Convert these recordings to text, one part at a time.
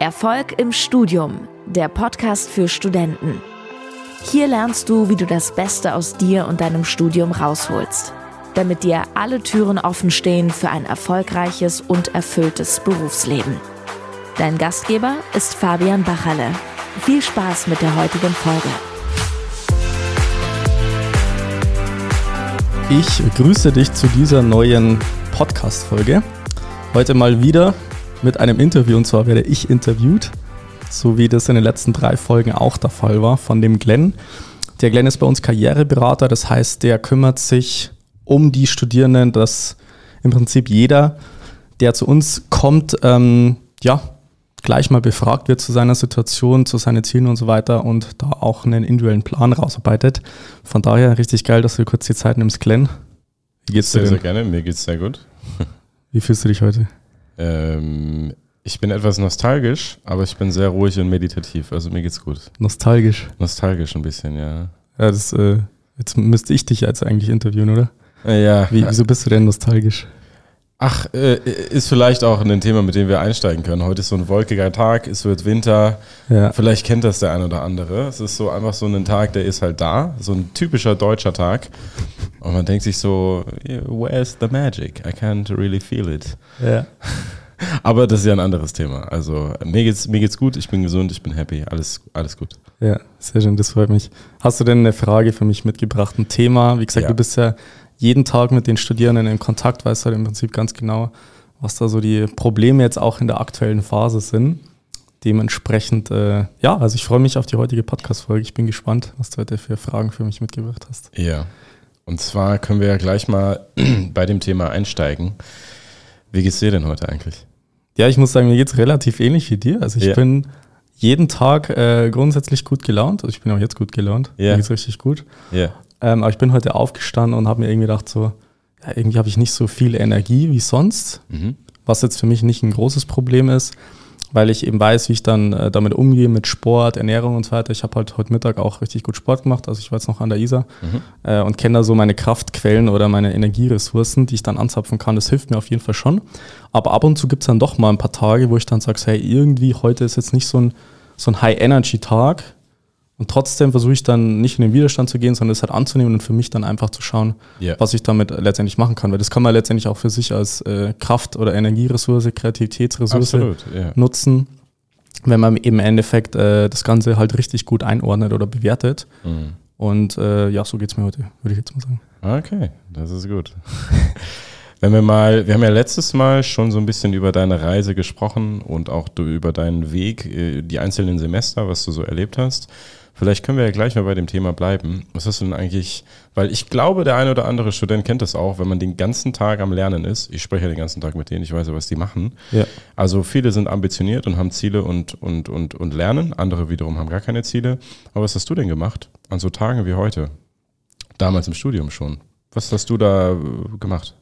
Erfolg im Studium, der Podcast für Studenten. Hier lernst du, wie du das Beste aus dir und deinem Studium rausholst, damit dir alle Türen offen stehen für ein erfolgreiches und erfülltes Berufsleben. Dein Gastgeber ist Fabian Bachalle. Viel Spaß mit der heutigen Folge. Ich grüße dich zu dieser neuen Podcast-Folge. Heute mal wieder mit einem Interview und zwar werde ich interviewt, so wie das in den letzten drei Folgen auch der Fall war, von dem Glenn. Der Glenn ist bei uns Karriereberater, das heißt, der kümmert sich um die Studierenden, dass im Prinzip jeder, der zu uns kommt, ähm, ja, gleich mal befragt wird zu seiner Situation, zu seinen Zielen und so weiter und da auch einen individuellen Plan rausarbeitet. Von daher richtig geil, dass du kurz die Zeit nimmst, Glenn. Wie geht's dir? Sehr, sehr gerne, mir geht's sehr gut. Wie fühlst du dich heute? Ähm, ich bin etwas nostalgisch, aber ich bin sehr ruhig und meditativ. Also mir geht's gut. Nostalgisch? Nostalgisch ein bisschen, ja. Ja, das, äh, jetzt müsste ich dich jetzt eigentlich interviewen, oder? Äh, ja. Wie, wieso bist du denn nostalgisch? Ach, äh, ist vielleicht auch ein Thema, mit dem wir einsteigen können. Heute ist so ein wolkiger Tag, es wird Winter. Ja. Vielleicht kennt das der ein oder andere. Es ist so einfach so ein Tag, der ist halt da. So ein typischer deutscher Tag. Und man denkt sich so, where's the magic? I can't really feel it. Ja. Aber das ist ja ein anderes Thema. Also mir geht's, mir geht's gut, ich bin gesund, ich bin happy, alles, alles gut. Ja, sehr schön, das freut mich. Hast du denn eine Frage für mich mitgebracht? Ein Thema? Wie gesagt, ja. du bist ja jeden Tag mit den Studierenden in Kontakt, weißt halt im Prinzip ganz genau, was da so die Probleme jetzt auch in der aktuellen Phase sind. Dementsprechend, äh, ja, also ich freue mich auf die heutige Podcast-Folge. Ich bin gespannt, was du heute für Fragen für mich mitgebracht hast. Ja, und zwar können wir ja gleich mal bei dem Thema einsteigen. Wie geht's dir denn heute eigentlich? Ja, ich muss sagen, mir geht's relativ ähnlich wie dir. Also ich ja. bin jeden Tag äh, grundsätzlich gut gelaunt. Also ich bin auch jetzt gut gelaunt. Ja. Mir geht's richtig gut. Ja. Ähm, aber ich bin heute aufgestanden und habe mir irgendwie gedacht, so, ja, irgendwie habe ich nicht so viel Energie wie sonst. Mhm. Was jetzt für mich nicht ein großes Problem ist weil ich eben weiß, wie ich dann äh, damit umgehe mit Sport, Ernährung und so weiter. Ich habe halt heute Mittag auch richtig gut Sport gemacht, also ich war jetzt noch an der Isar mhm. äh, und kenne da so meine Kraftquellen oder meine Energieressourcen, die ich dann anzapfen kann. Das hilft mir auf jeden Fall schon. Aber ab und zu gibt es dann doch mal ein paar Tage, wo ich dann sage, hey, irgendwie heute ist jetzt nicht so ein, so ein High-Energy-Tag und trotzdem versuche ich dann nicht in den Widerstand zu gehen, sondern es halt anzunehmen und für mich dann einfach zu schauen, yeah. was ich damit letztendlich machen kann. Weil das kann man letztendlich auch für sich als äh, Kraft- oder Energieressource, Kreativitätsressource Absolut, yeah. nutzen, wenn man im Endeffekt äh, das Ganze halt richtig gut einordnet oder bewertet. Mhm. Und äh, ja, so geht es mir heute, würde ich jetzt mal sagen. Okay, das ist gut. Wenn wir mal, wir haben ja letztes Mal schon so ein bisschen über deine Reise gesprochen und auch über deinen Weg, äh, die einzelnen Semester, was du so erlebt hast. Vielleicht können wir ja gleich mal bei dem Thema bleiben. Was hast du denn eigentlich, weil ich glaube, der eine oder andere Student kennt das auch, wenn man den ganzen Tag am Lernen ist. Ich spreche ja den ganzen Tag mit denen, ich weiß ja, was die machen. Ja. Also viele sind ambitioniert und haben Ziele und, und, und, und lernen. Andere wiederum haben gar keine Ziele. Aber was hast du denn gemacht an so Tagen wie heute? Damals im Studium schon. Was hast du da äh, gemacht?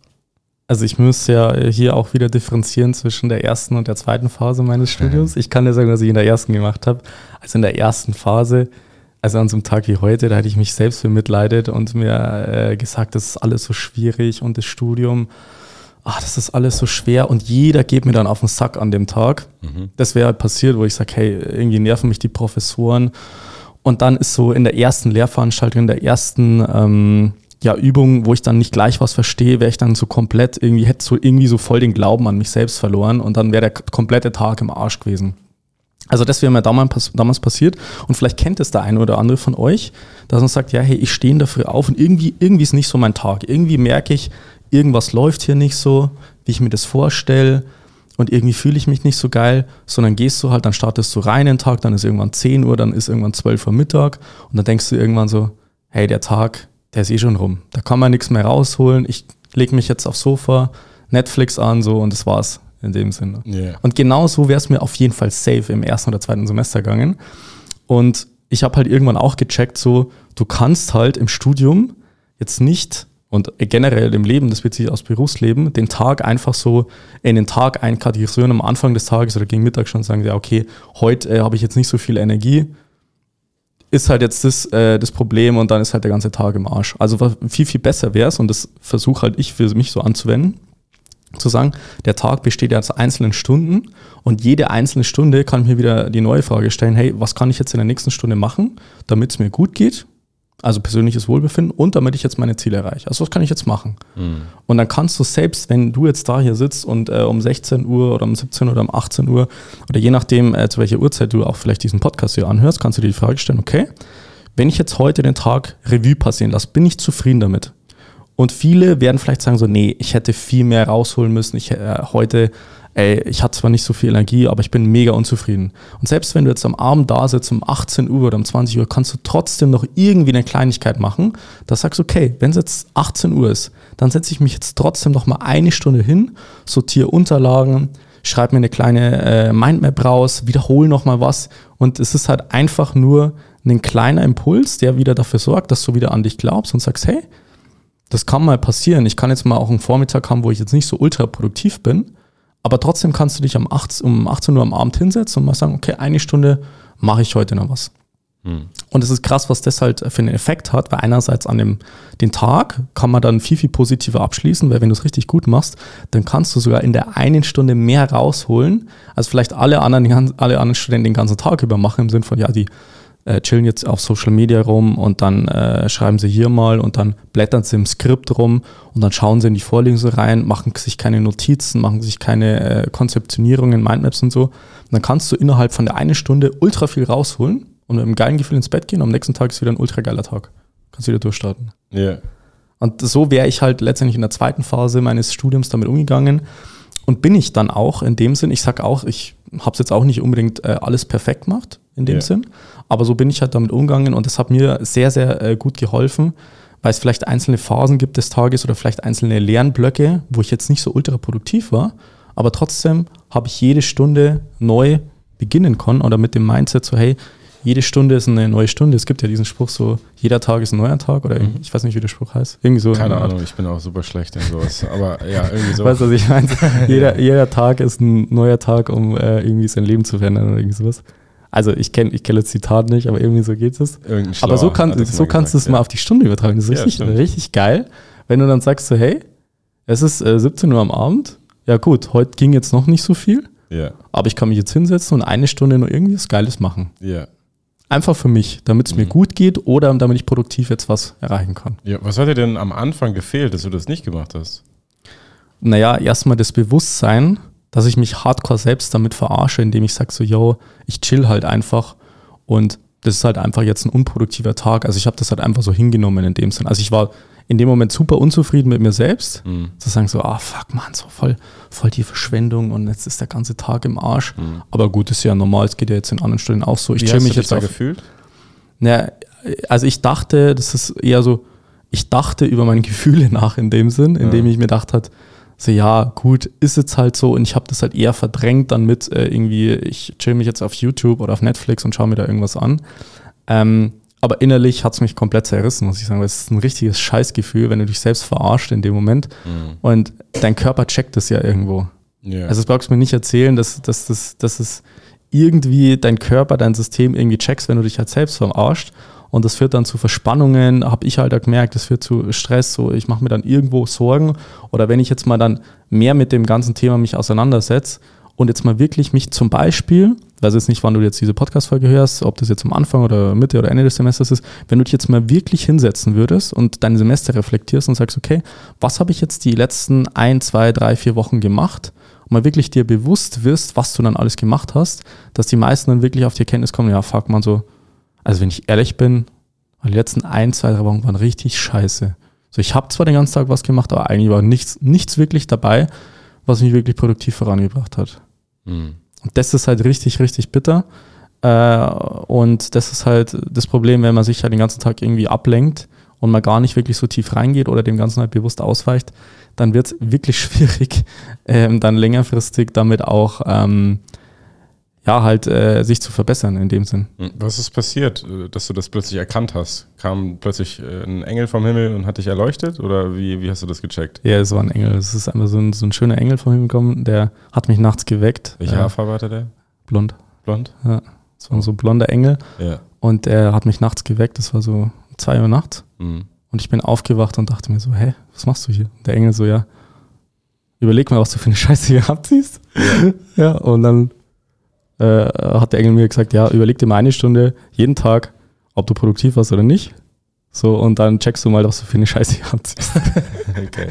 Also ich muss ja hier auch wieder differenzieren zwischen der ersten und der zweiten Phase meines Studiums. Ich kann dir sagen, was ich in der ersten gemacht habe. Also in der ersten Phase also an so einem Tag wie heute, da hätte ich mich selbst bemitleidet und mir äh, gesagt, das ist alles so schwierig und das Studium, ach, das ist alles so schwer und jeder geht mir dann auf den Sack an dem Tag. Mhm. Das wäre halt passiert, wo ich sage, hey, irgendwie nerven mich die Professoren. Und dann ist so in der ersten Lehrveranstaltung, in der ersten ähm, ja, Übung, wo ich dann nicht gleich was verstehe, wäre ich dann so komplett irgendwie, hätte so irgendwie so voll den Glauben an mich selbst verloren und dann wäre der komplette Tag im Arsch gewesen. Also das wäre mir damals, passiert und vielleicht kennt es der eine oder andere von euch, dass man sagt, ja, hey, ich stehe Früh auf und irgendwie, irgendwie ist nicht so mein Tag. Irgendwie merke ich, irgendwas läuft hier nicht so, wie ich mir das vorstelle und irgendwie fühle ich mich nicht so geil, sondern gehst du halt, dann startest du rein den Tag, dann ist irgendwann 10 Uhr, dann ist irgendwann 12 Uhr Mittag und dann denkst du irgendwann so, hey, der Tag, der ist eh schon rum. Da kann man nichts mehr rausholen. Ich lege mich jetzt aufs Sofa, Netflix an so und das war's in dem Sinne. Yeah. Und genau so wäre es mir auf jeden Fall safe im ersten oder zweiten Semester gegangen. Und ich habe halt irgendwann auch gecheckt, so, du kannst halt im Studium jetzt nicht und generell im Leben, das bezieht sich aus Berufsleben, den Tag einfach so in den Tag einkategorisieren am Anfang des Tages oder gegen Mittag schon sagen, ja, okay, heute äh, habe ich jetzt nicht so viel Energie, ist halt jetzt das, äh, das Problem und dann ist halt der ganze Tag im Arsch. Also viel, viel besser wäre es und das versuche halt ich für mich so anzuwenden, zu sagen, der Tag besteht ja aus einzelnen Stunden und jede einzelne Stunde kann mir wieder die neue Frage stellen, hey, was kann ich jetzt in der nächsten Stunde machen, damit es mir gut geht, also persönliches Wohlbefinden und damit ich jetzt meine Ziele erreiche. Also was kann ich jetzt machen? Mhm. Und dann kannst du selbst, wenn du jetzt da hier sitzt und äh, um 16 Uhr oder um 17 Uhr oder um 18 Uhr oder je nachdem, äh, zu welcher Uhrzeit du auch vielleicht diesen Podcast hier anhörst, kannst du dir die Frage stellen, okay, wenn ich jetzt heute den Tag Revue passieren lasse, bin ich zufrieden damit? Und viele werden vielleicht sagen so, nee, ich hätte viel mehr rausholen müssen. Ich äh, heute, ey, ich hatte zwar nicht so viel Energie, aber ich bin mega unzufrieden. Und selbst wenn du jetzt am Abend da sitzt, um 18 Uhr oder um 20 Uhr, kannst du trotzdem noch irgendwie eine Kleinigkeit machen. Da sagst du, okay, wenn es jetzt 18 Uhr ist, dann setze ich mich jetzt trotzdem noch mal eine Stunde hin, sortiere Unterlagen, schreibe mir eine kleine äh, Mindmap raus, wiederhole noch mal was. Und es ist halt einfach nur ein kleiner Impuls, der wieder dafür sorgt, dass du wieder an dich glaubst und sagst, hey, das kann mal passieren. Ich kann jetzt mal auch einen Vormittag haben, wo ich jetzt nicht so ultra produktiv bin, aber trotzdem kannst du dich um 18, um 18 Uhr am Abend hinsetzen und mal sagen, okay, eine Stunde mache ich heute noch was. Hm. Und es ist krass, was das halt für einen Effekt hat, weil einerseits an dem den Tag kann man dann viel, viel positiver abschließen, weil wenn du es richtig gut machst, dann kannst du sogar in der einen Stunde mehr rausholen, als vielleicht alle anderen, alle anderen Studenten den ganzen Tag über machen, im Sinn von, ja, die äh, chillen jetzt auf Social Media rum und dann äh, schreiben sie hier mal und dann blättern sie im Skript rum und dann schauen sie in die Vorlesung rein, machen sich keine Notizen, machen sich keine äh, Konzeptionierungen, Mindmaps und so. Und dann kannst du innerhalb von der einen Stunde ultra viel rausholen und mit einem geilen Gefühl ins Bett gehen. Und am nächsten Tag ist wieder ein ultra geiler Tag. Kannst wieder durchstarten. Ja. Yeah. Und so wäre ich halt letztendlich in der zweiten Phase meines Studiums damit umgegangen. Und bin ich dann auch in dem Sinn, ich sage auch, ich habe es jetzt auch nicht unbedingt äh, alles perfekt gemacht in dem yeah. Sinn, aber so bin ich halt damit umgegangen und das hat mir sehr, sehr äh, gut geholfen, weil es vielleicht einzelne Phasen gibt des Tages oder vielleicht einzelne Lernblöcke, wo ich jetzt nicht so ultra produktiv war, aber trotzdem habe ich jede Stunde neu beginnen können oder mit dem Mindset so, hey, jede Stunde ist eine neue Stunde. Es gibt ja diesen Spruch so, jeder Tag ist ein neuer Tag oder mhm. ich weiß nicht, wie der Spruch heißt. Irgendwie so. Keine Ahnung, ich bin auch super schlecht in sowas. Aber ja, irgendwie so. Weißt du, was ich meine? jeder, jeder Tag ist ein neuer Tag, um äh, irgendwie sein Leben zu verändern oder irgendwie sowas. Also ich kenne ich kenn das Zitat nicht, aber irgendwie so geht es. Aber so, kann, so kannst du es ja. mal auf die Stunde übertragen. Das ist richtig, ja, richtig geil, wenn du dann sagst so, hey, es ist äh, 17 Uhr am Abend. Ja gut, heute ging jetzt noch nicht so viel. Ja. Aber ich kann mich jetzt hinsetzen und eine Stunde nur irgendwie was Geiles machen. Ja. Einfach für mich, damit es mhm. mir gut geht oder damit ich produktiv jetzt was erreichen kann. Ja, was hat dir denn am Anfang gefehlt, dass du das nicht gemacht hast? Naja, erstmal das Bewusstsein, dass ich mich hardcore selbst damit verarsche, indem ich sage so, yo, ich chill halt einfach und das ist halt einfach jetzt ein unproduktiver Tag. Also ich habe das halt einfach so hingenommen in dem Sinn. Also ich war in dem Moment super unzufrieden mit mir selbst. Mhm. Zu sagen so, ah fuck man, so voll, voll die Verschwendung und jetzt ist der ganze Tag im Arsch. Mhm. Aber gut, ist ja normal, es geht ja jetzt in anderen Stunden auch so. Ich Wie chill mich jetzt da auf, gefühlt? Naja, also ich dachte, das ist eher so, ich dachte über meine Gefühle nach in dem Sinn, indem ja. ich mir gedacht hat, so ja, gut, ist jetzt halt so und ich habe das halt eher verdrängt dann mit äh, irgendwie, ich chill mich jetzt auf YouTube oder auf Netflix und schaue mir da irgendwas an. Ähm, aber innerlich hat es mich komplett zerrissen, muss ich sagen. Es ist ein richtiges Scheißgefühl, wenn du dich selbst verarscht in dem Moment. Mhm. Und dein Körper checkt das ja irgendwo. Yeah. Also das brauchst du mir nicht erzählen, dass, dass, dass, dass es irgendwie dein Körper, dein System irgendwie checkst, wenn du dich halt selbst verarscht. Und das führt dann zu Verspannungen, habe ich halt gemerkt, das führt zu Stress, so ich mache mir dann irgendwo Sorgen. Oder wenn ich jetzt mal dann mehr mit dem ganzen Thema mich auseinandersetze, und jetzt mal wirklich mich zum Beispiel, weiß jetzt nicht, wann du jetzt diese Podcast-Folge hörst, ob das jetzt am Anfang oder Mitte oder Ende des Semesters ist, wenn du dich jetzt mal wirklich hinsetzen würdest und dein Semester reflektierst und sagst, okay, was habe ich jetzt die letzten ein, zwei, drei, vier Wochen gemacht? Und mal wirklich dir bewusst wirst, was du dann alles gemacht hast, dass die meisten dann wirklich auf die Erkenntnis kommen, ja, fuck man so, also wenn ich ehrlich bin, die letzten ein, zwei, drei Wochen waren richtig scheiße. So, ich habe zwar den ganzen Tag was gemacht, aber eigentlich war nichts, nichts wirklich dabei, was mich wirklich produktiv vorangebracht hat. Mhm. Das ist halt richtig, richtig bitter. Äh, und das ist halt das Problem, wenn man sich halt den ganzen Tag irgendwie ablenkt und man gar nicht wirklich so tief reingeht oder dem Ganzen halt bewusst ausweicht, dann wird es wirklich schwierig, ähm, dann längerfristig damit auch ähm, ja, halt äh, sich zu verbessern in dem Sinn. Hm, was ist passiert, äh, dass du das plötzlich erkannt hast? Kam plötzlich äh, ein Engel vom Himmel und hat dich erleuchtet oder wie, wie hast du das gecheckt? Ja, es war ein Engel. Es ist einfach so ein, so ein schöner Engel vom Himmel gekommen, der hat mich nachts geweckt. Welche äh, Haarfarbe hatte der? Blond. Blond? Ja, es war oh. so ein blonder Engel. Ja. Und er hat mich nachts geweckt, das war so zwei Uhr nachts. Mhm. Und ich bin aufgewacht und dachte mir so, hä, was machst du hier? Der Engel so, ja, überleg mal, was du für eine Scheiße hier abziehst. Ja, ja und dann äh, hat der Engel mir gesagt, ja, überleg dir mal eine Stunde jeden Tag, ob du produktiv warst oder nicht. So, und dann checkst du mal, was du für eine Scheiße hier abziehst. okay.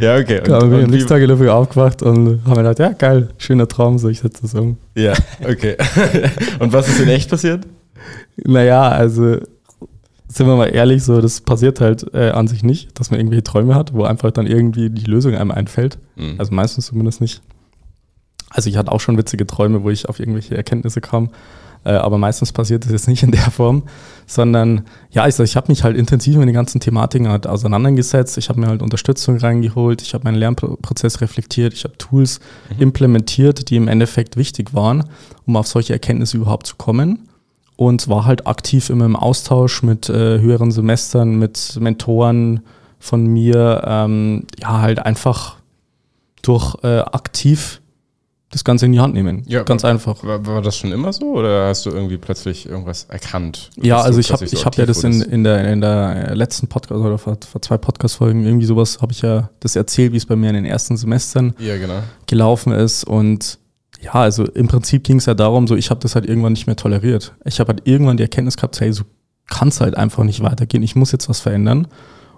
Ja, okay. Und, ja, bin am nächsten Tag in der aufgewacht und haben mir gedacht, ja, geil, schöner Traum, so ich setze das um. Ja, okay. und was ist in echt passiert? Naja, also sind wir mal ehrlich, so das passiert halt äh, an sich nicht, dass man irgendwelche Träume hat, wo einfach dann irgendwie die Lösung einem einfällt. Mhm. Also meistens zumindest nicht. Also ich hatte auch schon witzige Träume, wo ich auf irgendwelche Erkenntnisse kam. Äh, aber meistens passiert das jetzt nicht in der Form, sondern ja, ich, ich habe mich halt intensiv mit den ganzen Thematiken halt auseinandergesetzt. Ich habe mir halt Unterstützung reingeholt, ich habe meinen Lernprozess reflektiert, ich habe Tools mhm. implementiert, die im Endeffekt wichtig waren, um auf solche Erkenntnisse überhaupt zu kommen. Und war halt aktiv immer im Austausch mit äh, höheren Semestern, mit Mentoren von mir, ähm, ja, halt einfach durch äh, aktiv das Ganze in die Hand nehmen. Ja, Ganz war, einfach. War, war, das schon immer so oder hast du irgendwie plötzlich irgendwas erkannt? Ja, also ich habe so hab ja das in, in, der, in der letzten Podcast oder vor, vor zwei Podcast-Folgen irgendwie sowas, habe ich ja das erzählt, wie es bei mir in den ersten Semestern ja, genau. gelaufen ist. Und ja, also im Prinzip ging es ja darum, so ich habe das halt irgendwann nicht mehr toleriert. Ich habe halt irgendwann die Erkenntnis gehabt, hey, so kann es halt einfach nicht weitergehen. Ich muss jetzt was verändern.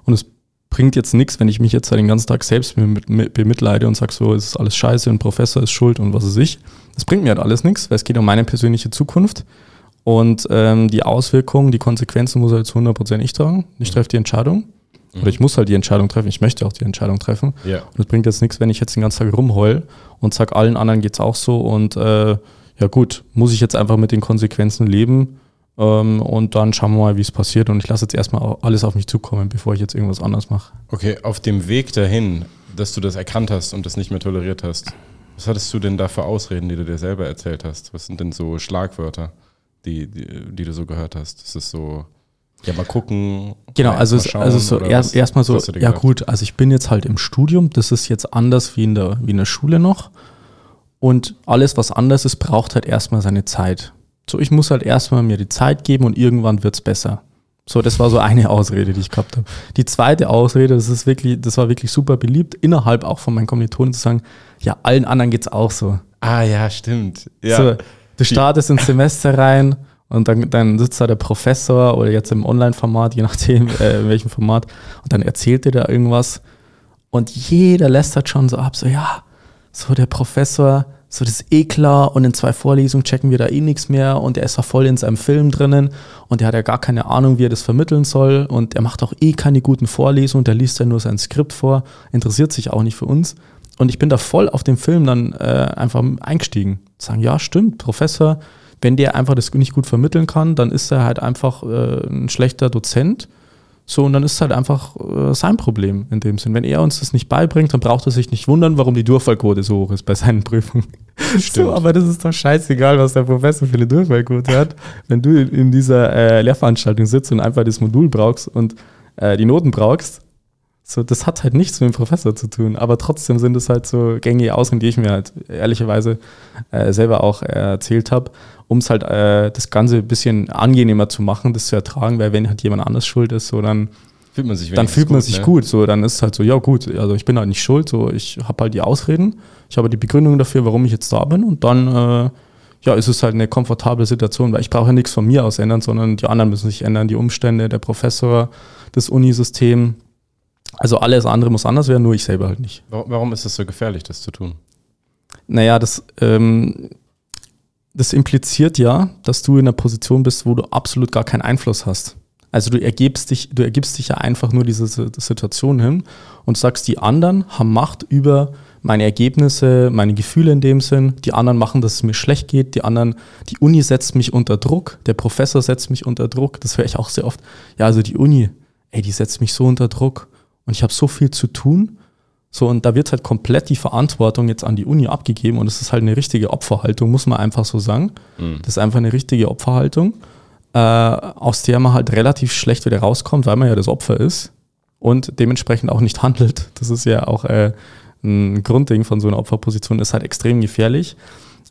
Und es bringt jetzt nichts, wenn ich mich jetzt den ganzen Tag selbst bemitleide und sage so, es ist alles scheiße und Professor ist schuld und was weiß ich. Das bringt mir halt alles nichts, weil es geht um meine persönliche Zukunft. Und ähm, die Auswirkungen, die Konsequenzen muss halt zu 100% ich tragen. Ich treffe die Entscheidung. Mhm. Oder ich muss halt die Entscheidung treffen. Ich möchte auch die Entscheidung treffen. Ja. Und es bringt jetzt nichts, wenn ich jetzt den ganzen Tag rumheul und sage, allen anderen geht es auch so. Und äh, ja gut, muss ich jetzt einfach mit den Konsequenzen leben und dann schauen wir mal, wie es passiert. Und ich lasse jetzt erstmal alles auf mich zukommen, bevor ich jetzt irgendwas anderes mache. Okay, auf dem Weg dahin, dass du das erkannt hast und das nicht mehr toleriert hast, was hattest du denn da für Ausreden, die du dir selber erzählt hast? Was sind denn so Schlagwörter, die, die, die du so gehört hast? Ist es so, ja, mal gucken. Genau, also, schauen, also so erst, erstmal so, ja gut, also ich bin jetzt halt im Studium, das ist jetzt anders wie in der, wie in der Schule noch. Und alles, was anders ist, braucht halt erstmal seine Zeit. So, ich muss halt erstmal mir die Zeit geben und irgendwann wird es besser. So, das war so eine Ausrede, die ich gehabt habe. Die zweite Ausrede, das ist wirklich, das war wirklich super beliebt, innerhalb auch von meinen Kommilitonen zu sagen, ja, allen anderen geht es auch so. Ah ja, stimmt. Ja. So, du startest ins Semester rein und dann, dann sitzt da der Professor oder jetzt im Online-Format, je nachdem, äh, in welchem Format, und dann erzählt dir da irgendwas und jeder lästert schon so ab, so ja, so der Professor, so das ist eh klar. Und in zwei Vorlesungen checken wir da eh nichts mehr. Und er ist da voll in seinem Film drinnen. Und er hat ja gar keine Ahnung, wie er das vermitteln soll. Und er macht auch eh keine guten Vorlesungen, der liest ja nur sein Skript vor, interessiert sich auch nicht für uns. Und ich bin da voll auf den Film dann äh, einfach eingestiegen. Sagen, ja, stimmt, Professor, wenn der einfach das nicht gut vermitteln kann, dann ist er halt einfach äh, ein schlechter Dozent so, und dann ist es halt einfach äh, sein Problem in dem Sinn. Wenn er uns das nicht beibringt, dann braucht er sich nicht wundern, warum die Durchfallquote so hoch ist bei seinen Prüfungen. Stimmt. So, aber das ist doch scheißegal, was der Professor für eine Durchfallquote hat. Wenn du in dieser äh, Lehrveranstaltung sitzt und einfach das Modul brauchst und äh, die Noten brauchst, so, das hat halt nichts mit dem Professor zu tun, aber trotzdem sind es halt so gängige Ausreden, die ich mir halt ehrlicherweise äh, selber auch äh, erzählt habe, um es halt äh, das Ganze ein bisschen angenehmer zu machen, das zu ertragen, weil wenn halt jemand anders schuld ist, so dann fühlt man sich, dann fühlt man gut, sich ne? gut, so dann ist es halt so, ja gut, also ich bin halt nicht schuld, so ich habe halt die Ausreden, ich habe die Begründung dafür, warum ich jetzt da bin und dann äh, ja, ist es halt eine komfortable Situation, weil ich brauche ja nichts von mir aus ändern, sondern die anderen müssen sich ändern, die Umstände, der Professor, das Unisystem, also alles andere muss anders werden, nur ich selber halt nicht. Warum ist es so gefährlich, das zu tun? Naja, das, ähm, das impliziert ja, dass du in einer Position bist, wo du absolut gar keinen Einfluss hast. Also du ergibst dich, du ergibst dich ja einfach nur diese Situation hin und sagst, die anderen haben Macht über meine Ergebnisse, meine Gefühle in dem Sinn. Die anderen machen, dass es mir schlecht geht. Die anderen, die Uni setzt mich unter Druck. Der Professor setzt mich unter Druck. Das höre ich auch sehr oft. Ja, also die Uni, ey, die setzt mich so unter Druck und ich habe so viel zu tun. So, und da wird halt komplett die Verantwortung jetzt an die Uni abgegeben und es ist halt eine richtige Opferhaltung, muss man einfach so sagen. Mhm. Das ist einfach eine richtige Opferhaltung, äh, aus der man halt relativ schlecht wieder rauskommt, weil man ja das Opfer ist und dementsprechend auch nicht handelt. Das ist ja auch äh, ein Grundding von so einer Opferposition, ist halt extrem gefährlich.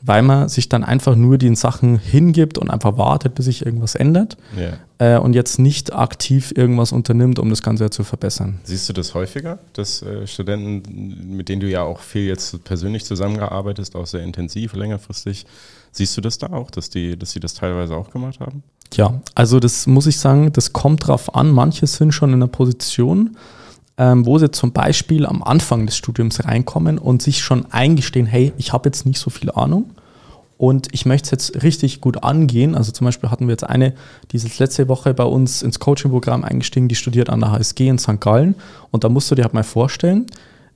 Weil man sich dann einfach nur den Sachen hingibt und einfach wartet, bis sich irgendwas ändert Ja. äh, und jetzt nicht aktiv irgendwas unternimmt, um das Ganze zu verbessern. Siehst du das häufiger, dass äh, Studenten, mit denen du ja auch viel jetzt persönlich zusammengearbeitet hast, auch sehr intensiv, längerfristig, siehst du das da auch, dass die, dass sie das teilweise auch gemacht haben? Ja, also das muss ich sagen, das kommt drauf an. Manche sind schon in einer Position, wo sie zum Beispiel am Anfang des Studiums reinkommen und sich schon eingestehen, hey, ich habe jetzt nicht so viel Ahnung und ich möchte es jetzt richtig gut angehen. Also zum Beispiel hatten wir jetzt eine, die ist letzte Woche bei uns ins Coaching-Programm eingestiegen, die studiert an der HSG in St. Gallen und da musst du dir halt mal vorstellen,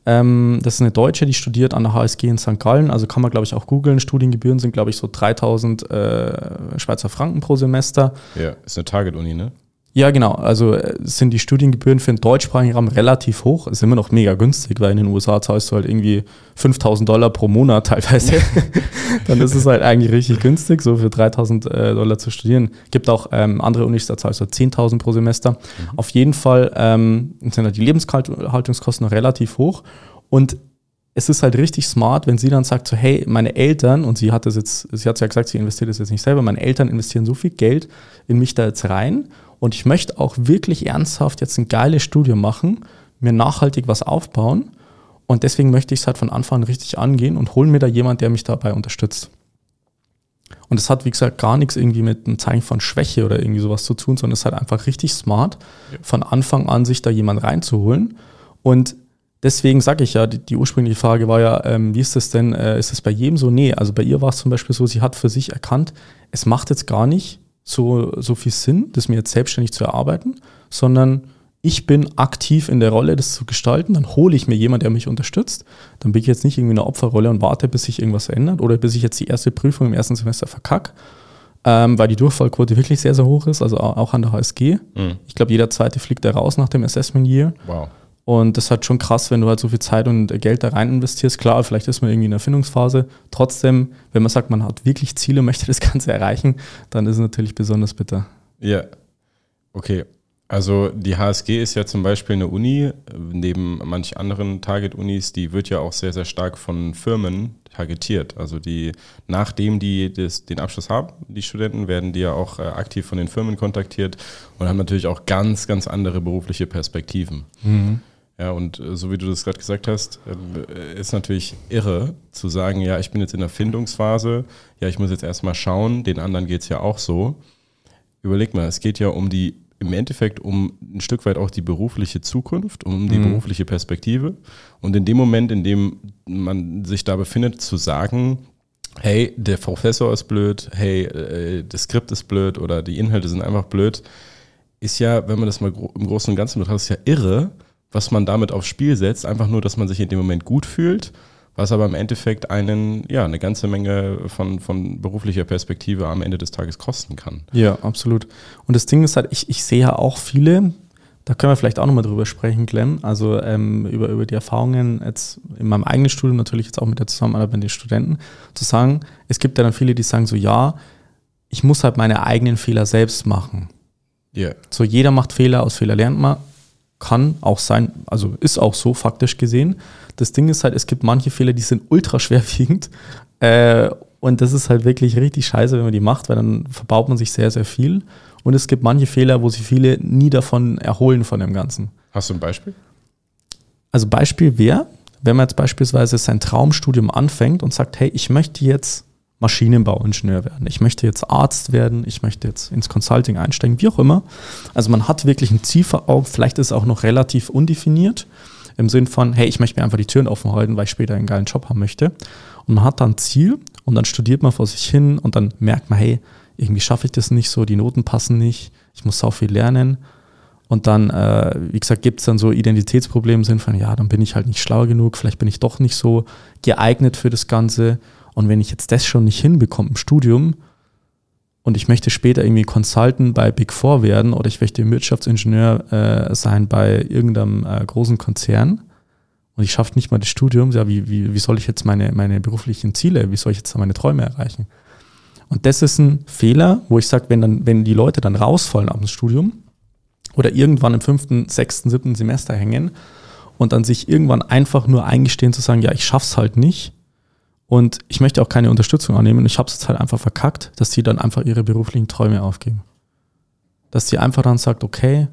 ähm, das ist eine Deutsche, die studiert an der HSG in St. Gallen. Also kann man, glaube ich, auch googeln. Studiengebühren sind, glaube ich, so 3000 äh, Schweizer Franken pro Semester. Ja, ist eine Target-Uni, ne? Ja, genau. Also äh, sind die Studiengebühren für den deutschsprachigen Raum relativ hoch. Ist immer noch mega günstig, weil in den USA zahlst du halt irgendwie 5000 Dollar pro Monat teilweise. Dann ist es halt eigentlich richtig günstig, so für 3000 äh, Dollar zu studieren. Gibt auch ähm, andere Unis, da zahlst du 10.000 pro Semester. Auf jeden Fall ähm, sind halt die Lebenshaltungskosten noch relativ hoch. Und es ist halt richtig smart, wenn sie dann sagt, so, hey, meine Eltern, und sie hat das jetzt, sie hat ja gesagt, sie investiert das jetzt nicht selber, meine Eltern investieren so viel Geld in mich da jetzt rein und ich möchte auch wirklich ernsthaft jetzt ein geiles Studium machen, mir nachhaltig was aufbauen und deswegen möchte ich es halt von Anfang an richtig angehen und hole mir da jemand, der mich dabei unterstützt. Und es hat, wie gesagt, gar nichts irgendwie mit einem Zeichen von Schwäche oder irgendwie sowas zu tun, sondern es ist halt einfach richtig smart, von Anfang an sich da jemand reinzuholen. Und deswegen sage ich ja, die, die, ursprüngliche Frage war ja, ähm, wie ist das denn, äh, ist das bei jedem so? Nee, also bei ihr war es zum Beispiel so, sie hat für sich erkannt, es macht jetzt gar nicht so, so viel Sinn, das mir jetzt selbstständig zu erarbeiten, sondern ich bin aktiv in der Rolle, das zu gestalten, dann hole ich mir jemanden, der mich unterstützt. Dann bin ich jetzt nicht irgendwie in einer Opferrolle und warte, bis sich irgendwas ändert oder bis ich jetzt die erste Prüfung im ersten Semester verkacke, ähm, weil die Durchfallquote wirklich sehr, sehr hoch ist, also auch an der HSG. Mhm. Ich glaube, jeder zweite fliegt da raus nach dem Assessment Year. Wow. Und das ist halt schon krass, wenn du halt so viel Zeit und Geld da rein investierst. Klar, vielleicht ist man irgendwie in der Erfindungsphase. Trotzdem, wenn man sagt, man hat wirklich Ziele, möchte das Ganze erreichen, dann ist es natürlich besonders bitter. Ja, okay. Also die HSG ist ja zum Beispiel eine Uni, neben manch anderen Target-Unis, die wird ja auch sehr, sehr stark von Firmen targetiert. Also die, nachdem die das, den Abschluss haben, die Studenten, werden die ja auch äh, aktiv von den Firmen kontaktiert und haben natürlich auch ganz, ganz andere berufliche Perspektiven. Mhm. Ja, und äh, so wie du das gerade gesagt hast, äh, ist natürlich irre zu sagen, ja, ich bin jetzt in der Findungsphase, ja, ich muss jetzt erstmal schauen, den anderen geht es ja auch so. Überleg mal, es geht ja um die im Endeffekt um ein Stück weit auch die berufliche Zukunft, um die mhm. berufliche Perspektive. Und in dem Moment, in dem man sich da befindet, zu sagen, hey, der Professor ist blöd, hey, äh, das Skript ist blöd oder die Inhalte sind einfach blöd, ist ja, wenn man das mal im Großen und Ganzen betrachtet, ist ja irre, was man damit aufs Spiel setzt. Einfach nur, dass man sich in dem Moment gut fühlt was aber im Endeffekt einen, ja, eine ganze Menge von, von beruflicher Perspektive am Ende des Tages kosten kann. Ja, absolut. Und das Ding ist halt, ich, ich sehe ja auch viele, da können wir vielleicht auch nochmal drüber sprechen, Clem, also ähm, über, über die Erfahrungen jetzt in meinem eigenen Studium, natürlich jetzt auch mit der Zusammenarbeit mit den Studenten, zu sagen, es gibt ja dann viele, die sagen so, ja, ich muss halt meine eigenen Fehler selbst machen. Ja. Yeah. So, jeder macht Fehler, aus Fehler lernt man, kann auch sein, also ist auch so faktisch gesehen. Das Ding ist halt, es gibt manche Fehler, die sind ultra schwerwiegend. Äh, und das ist halt wirklich richtig scheiße, wenn man die macht, weil dann verbaut man sich sehr, sehr viel. Und es gibt manche Fehler, wo sich viele nie davon erholen von dem Ganzen. Hast du ein Beispiel? Also Beispiel wäre, wenn man jetzt beispielsweise sein Traumstudium anfängt und sagt, hey, ich möchte jetzt Maschinenbauingenieur werden, ich möchte jetzt Arzt werden, ich möchte jetzt ins Consulting einsteigen, wie auch immer. Also man hat wirklich ein Ziel vor Augen, vielleicht ist es auch noch relativ undefiniert im Sinn von, hey, ich möchte mir einfach die Türen offen halten, weil ich später einen geilen Job haben möchte. Und man hat dann ein Ziel und dann studiert man vor sich hin und dann merkt man, hey, irgendwie schaffe ich das nicht so, die Noten passen nicht, ich muss so viel lernen. Und dann, äh, wie gesagt, gibt es dann so Identitätsprobleme im Sinn von, ja, dann bin ich halt nicht schlau genug, vielleicht bin ich doch nicht so geeignet für das Ganze. Und wenn ich jetzt das schon nicht hinbekomme im Studium, und ich möchte später irgendwie Consultant bei Big Four werden oder ich möchte Wirtschaftsingenieur äh, sein bei irgendeinem äh, großen Konzern und ich schaffe nicht mal das Studium, ja, wie, wie, wie soll ich jetzt meine, meine beruflichen Ziele, wie soll ich jetzt meine Träume erreichen? Und das ist ein Fehler, wo ich sage, wenn, wenn die Leute dann rausfallen aus dem Studium oder irgendwann im fünften, sechsten, siebten Semester hängen und dann sich irgendwann einfach nur eingestehen zu sagen, ja, ich schaff's halt nicht Und ich möchte auch keine Unterstützung annehmen. Und ich habe es jetzt halt einfach verkackt, dass sie dann einfach ihre beruflichen Träume aufgeben. Dass sie einfach dann sagt, okay,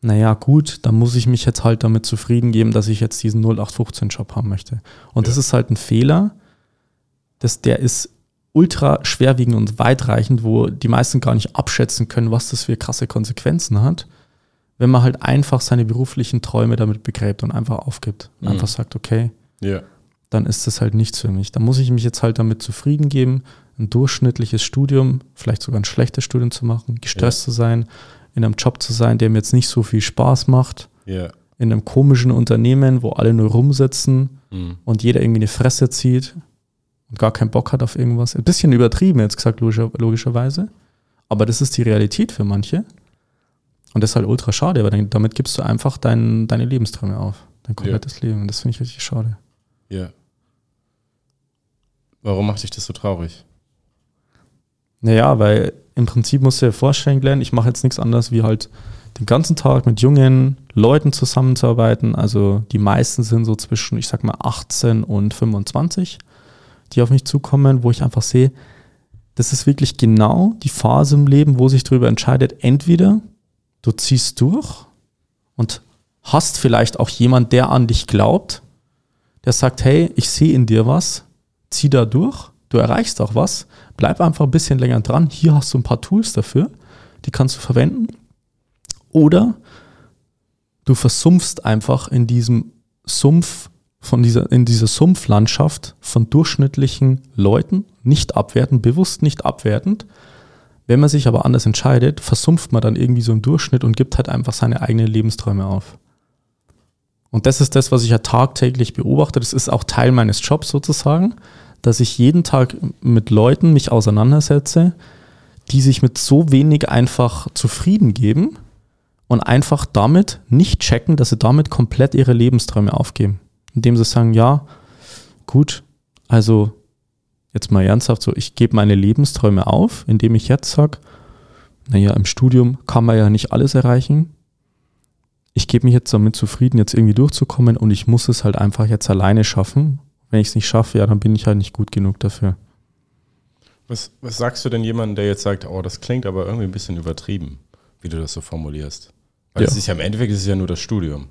naja, gut, dann muss ich mich jetzt halt damit zufrieden geben, dass ich jetzt diesen 0815-Job haben möchte. Und ja. das ist halt ein Fehler, dass der ist ultra schwerwiegend und weitreichend, wo die meisten gar nicht abschätzen können, was das für krasse Konsequenzen hat, wenn man halt einfach seine beruflichen Träume damit begräbt und einfach aufgibt. Und mhm. einfach sagt, okay, ja. Dann ist das halt nichts für mich. Dann muss ich mich jetzt halt damit zufrieden geben, ein durchschnittliches Studium, vielleicht sogar ein schlechtes Studium zu machen, gestresst ja. zu sein, in einem Job zu sein, der mir jetzt nicht so viel Spaß macht, ja. in einem komischen Unternehmen, wo alle nur rumsitzen mhm. und jeder irgendwie eine Fresse zieht und gar keinen Bock hat auf irgendwas. Ein bisschen übertrieben jetzt gesagt, logischer, logischerweise. Aber das ist die Realität für manche. Und das ist halt ultra schade, weil damit gibst du einfach dein, deine Lebensträume auf. Dein komplettes ja. Leben. Und das finde ich richtig schade. Ja. Warum macht dich das so traurig? Naja, weil im Prinzip musst du dir vorstellen, Glenn, ich mache jetzt nichts anderes wie halt den ganzen Tag mit jungen Leuten zusammenzuarbeiten. Also die meisten sind so zwischen, ich sag mal, 18 und 25 die auf mich zukommen, wo ich einfach sehe, das ist wirklich genau die Phase im Leben, wo sich darüber entscheidet, entweder du ziehst durch und hast vielleicht auch jemand, der an dich glaubt, der sagt, hey, ich sehe in dir was, zieh da durch, du erreichst auch was, bleib einfach ein bisschen länger dran, hier hast du ein paar Tools dafür, die kannst du verwenden. Oder du versumpfst einfach in diesem Sumpf von dieser, in dieser Sumpflandschaft von durchschnittlichen Leuten, nicht abwertend, bewusst nicht abwertend. Wenn man sich aber anders entscheidet, versumpft man dann irgendwie so im Durchschnitt und gibt halt einfach seine eigenen Lebensträume auf. Und das ist das, was ich ja tagtäglich beobachte. Das ist auch Teil meines Jobs sozusagen, dass ich jeden Tag mit Leuten mich auseinandersetze, die sich mit so wenig einfach zufrieden geben und einfach damit nicht checken, dass sie damit komplett ihre Lebensträume aufgeben indem sie sagen, ja, gut, also jetzt mal ernsthaft so, ich gebe meine Lebensträume auf, indem ich jetzt sage, naja, im Studium kann man ja nicht alles erreichen. Ich gebe mich jetzt damit zufrieden, jetzt irgendwie durchzukommen und ich muss es halt einfach jetzt alleine schaffen. Wenn ich es nicht schaffe, ja, dann bin ich halt nicht gut genug dafür. Was, was sagst du denn jemandem, der jetzt sagt, oh, das klingt aber irgendwie ein bisschen übertrieben, wie du das so formulierst? Weil ja. es ist ja im Endeffekt ist es ja nur das Studium.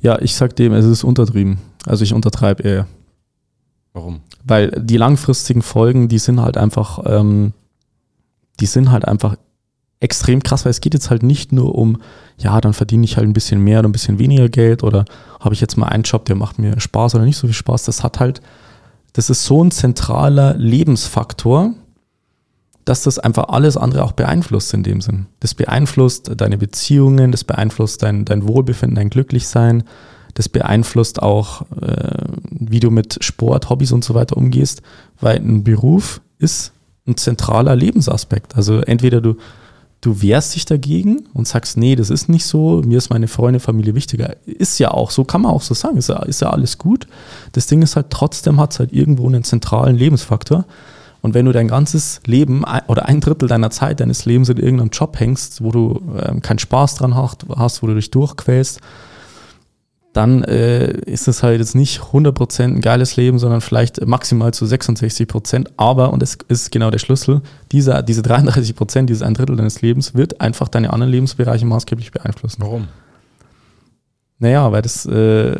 Ja, ich sag dem, es ist untertrieben. Also ich untertreibe eher. Warum? Weil die langfristigen Folgen, die sind halt einfach, ähm, die sind halt einfach extrem krass, weil es geht jetzt halt nicht nur um, ja, dann verdiene ich halt ein bisschen mehr oder ein bisschen weniger Geld oder habe ich jetzt mal einen Job, der macht mir Spaß oder nicht so viel Spaß. Das hat halt, das ist so ein zentraler Lebensfaktor, dass das einfach alles andere auch beeinflusst in dem Sinn. Das beeinflusst deine Beziehungen, das beeinflusst dein, dein Wohlbefinden, dein Glücklichsein, das beeinflusst auch, äh, wie du mit Sport, Hobbys und so weiter umgehst, weil ein Beruf ist ein zentraler Lebensaspekt. Also entweder du, du wehrst dich dagegen und sagst, nee, das ist nicht so, mir ist meine Freunde, Familie wichtiger. Ist ja auch so, kann man auch so sagen, ist ja, ist ja alles gut. Das Ding ist halt, trotzdem hat es halt irgendwo einen zentralen Lebensfaktor. Und wenn du dein ganzes Leben oder ein Drittel deiner Zeit deines Lebens in irgendeinem Job hängst, wo du äh, keinen Spaß dran hast, wo du dich durchquälst, dann äh, ist es halt jetzt nicht 100% ein geiles Leben, sondern vielleicht maximal zu 66%. Aber, und das ist genau der Schlüssel, dieser, diese 33%, dieses ein Drittel deines Lebens wird einfach deine anderen Lebensbereiche maßgeblich beeinflussen. Warum? Naja, weil das, äh,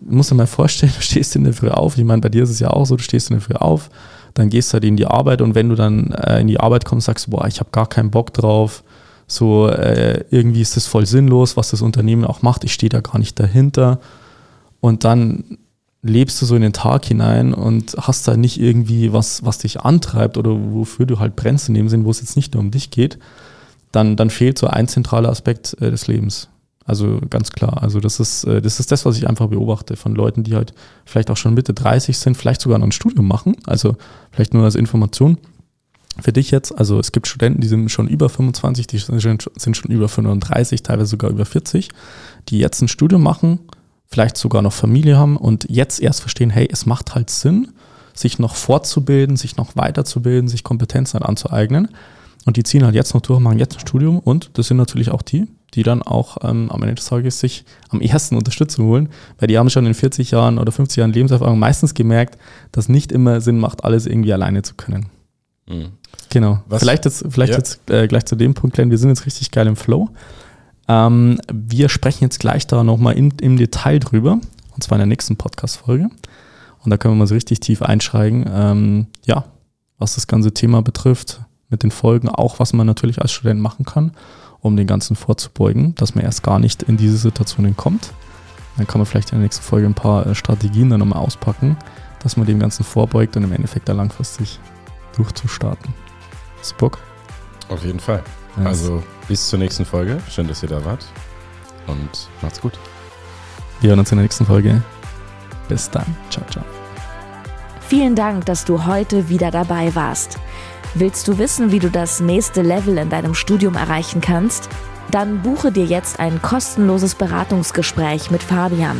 musst du mal vorstellen, du stehst in der Früh auf. Ich meine, bei dir ist es ja auch so, du stehst in der Früh auf, dann gehst du halt in die Arbeit und wenn du dann äh, in die Arbeit kommst, sagst du, boah, ich habe gar keinen Bock drauf, so äh, irgendwie ist das voll sinnlos, was das Unternehmen auch macht, ich stehe da gar nicht dahinter und dann lebst du so in den Tag hinein und hast da nicht irgendwie was, was dich antreibt oder wofür du halt brennst in dem Sinn, wo es jetzt nicht nur um dich geht, dann, dann fehlt so ein zentraler Aspekt äh, des Lebens. Also ganz klar. Also das ist, äh, das ist das, was ich einfach beobachte von Leuten, die halt vielleicht auch schon Mitte 30 sind, vielleicht sogar noch ein Studium machen. Also vielleicht nur als Information für dich jetzt. Also es gibt Studenten, die sind schon über 25, die sind schon über 35, teilweise sogar über 40, die jetzt ein Studium machen, vielleicht sogar noch Familie haben und jetzt erst verstehen, hey, es macht halt Sinn, sich noch fortzubilden, sich noch weiterzubilden, sich Kompetenzen anzueignen. Und die ziehen halt jetzt noch durch, machen jetzt ein Studium und das sind natürlich auch die, die dann auch ähm, am Ende des Tages sich am ersten Unterstützung holen, weil die haben schon in 40 Jahren oder 50 Jahren Lebenserfahrung meistens gemerkt, dass nicht immer Sinn macht, alles irgendwie alleine zu können. Mhm. Genau. Was? Vielleicht jetzt, vielleicht ja. jetzt äh, gleich zu dem Punkt, Glenn, wir sind jetzt richtig geil im Flow. Ähm, wir sprechen jetzt gleich da nochmal im Detail drüber, und zwar in der nächsten Podcast-Folge. Und da können wir mal so richtig tief einsteigen, ähm, ja, was das ganze Thema betrifft, mit den Folgen, auch was man natürlich als Student machen kann, um den Ganzen vorzubeugen, dass man erst gar nicht in diese Situationen kommt. Dann kann man vielleicht in der nächsten Folge ein paar äh, Strategien dann nochmal auspacken, dass man dem Ganzen vorbeugt und im Endeffekt da langfristig durchzustarten. Hast du Bock? Auf jeden Fall. Yes. Also bis zur nächsten Folge. Schön, dass ihr da wart. Und macht's gut. Wir hören uns in der nächsten Folge. Bis dann. Ciao, ciao. Vielen Dank, dass du heute wieder dabei warst. Willst du wissen, wie du das nächste Level in deinem Studium erreichen kannst? Dann buche dir jetzt ein kostenloses Beratungsgespräch mit Fabian.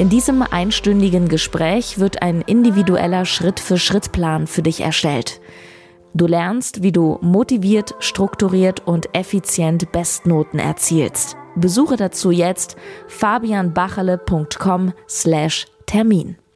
In diesem einstündigen Gespräch wird ein individueller Schritt-für-Schritt-Plan für dich erstellt. Du lernst, wie du motiviert, strukturiert und effizient Bestnoten erzielst. Besuche dazu jetzt fabianbachele.com/termin.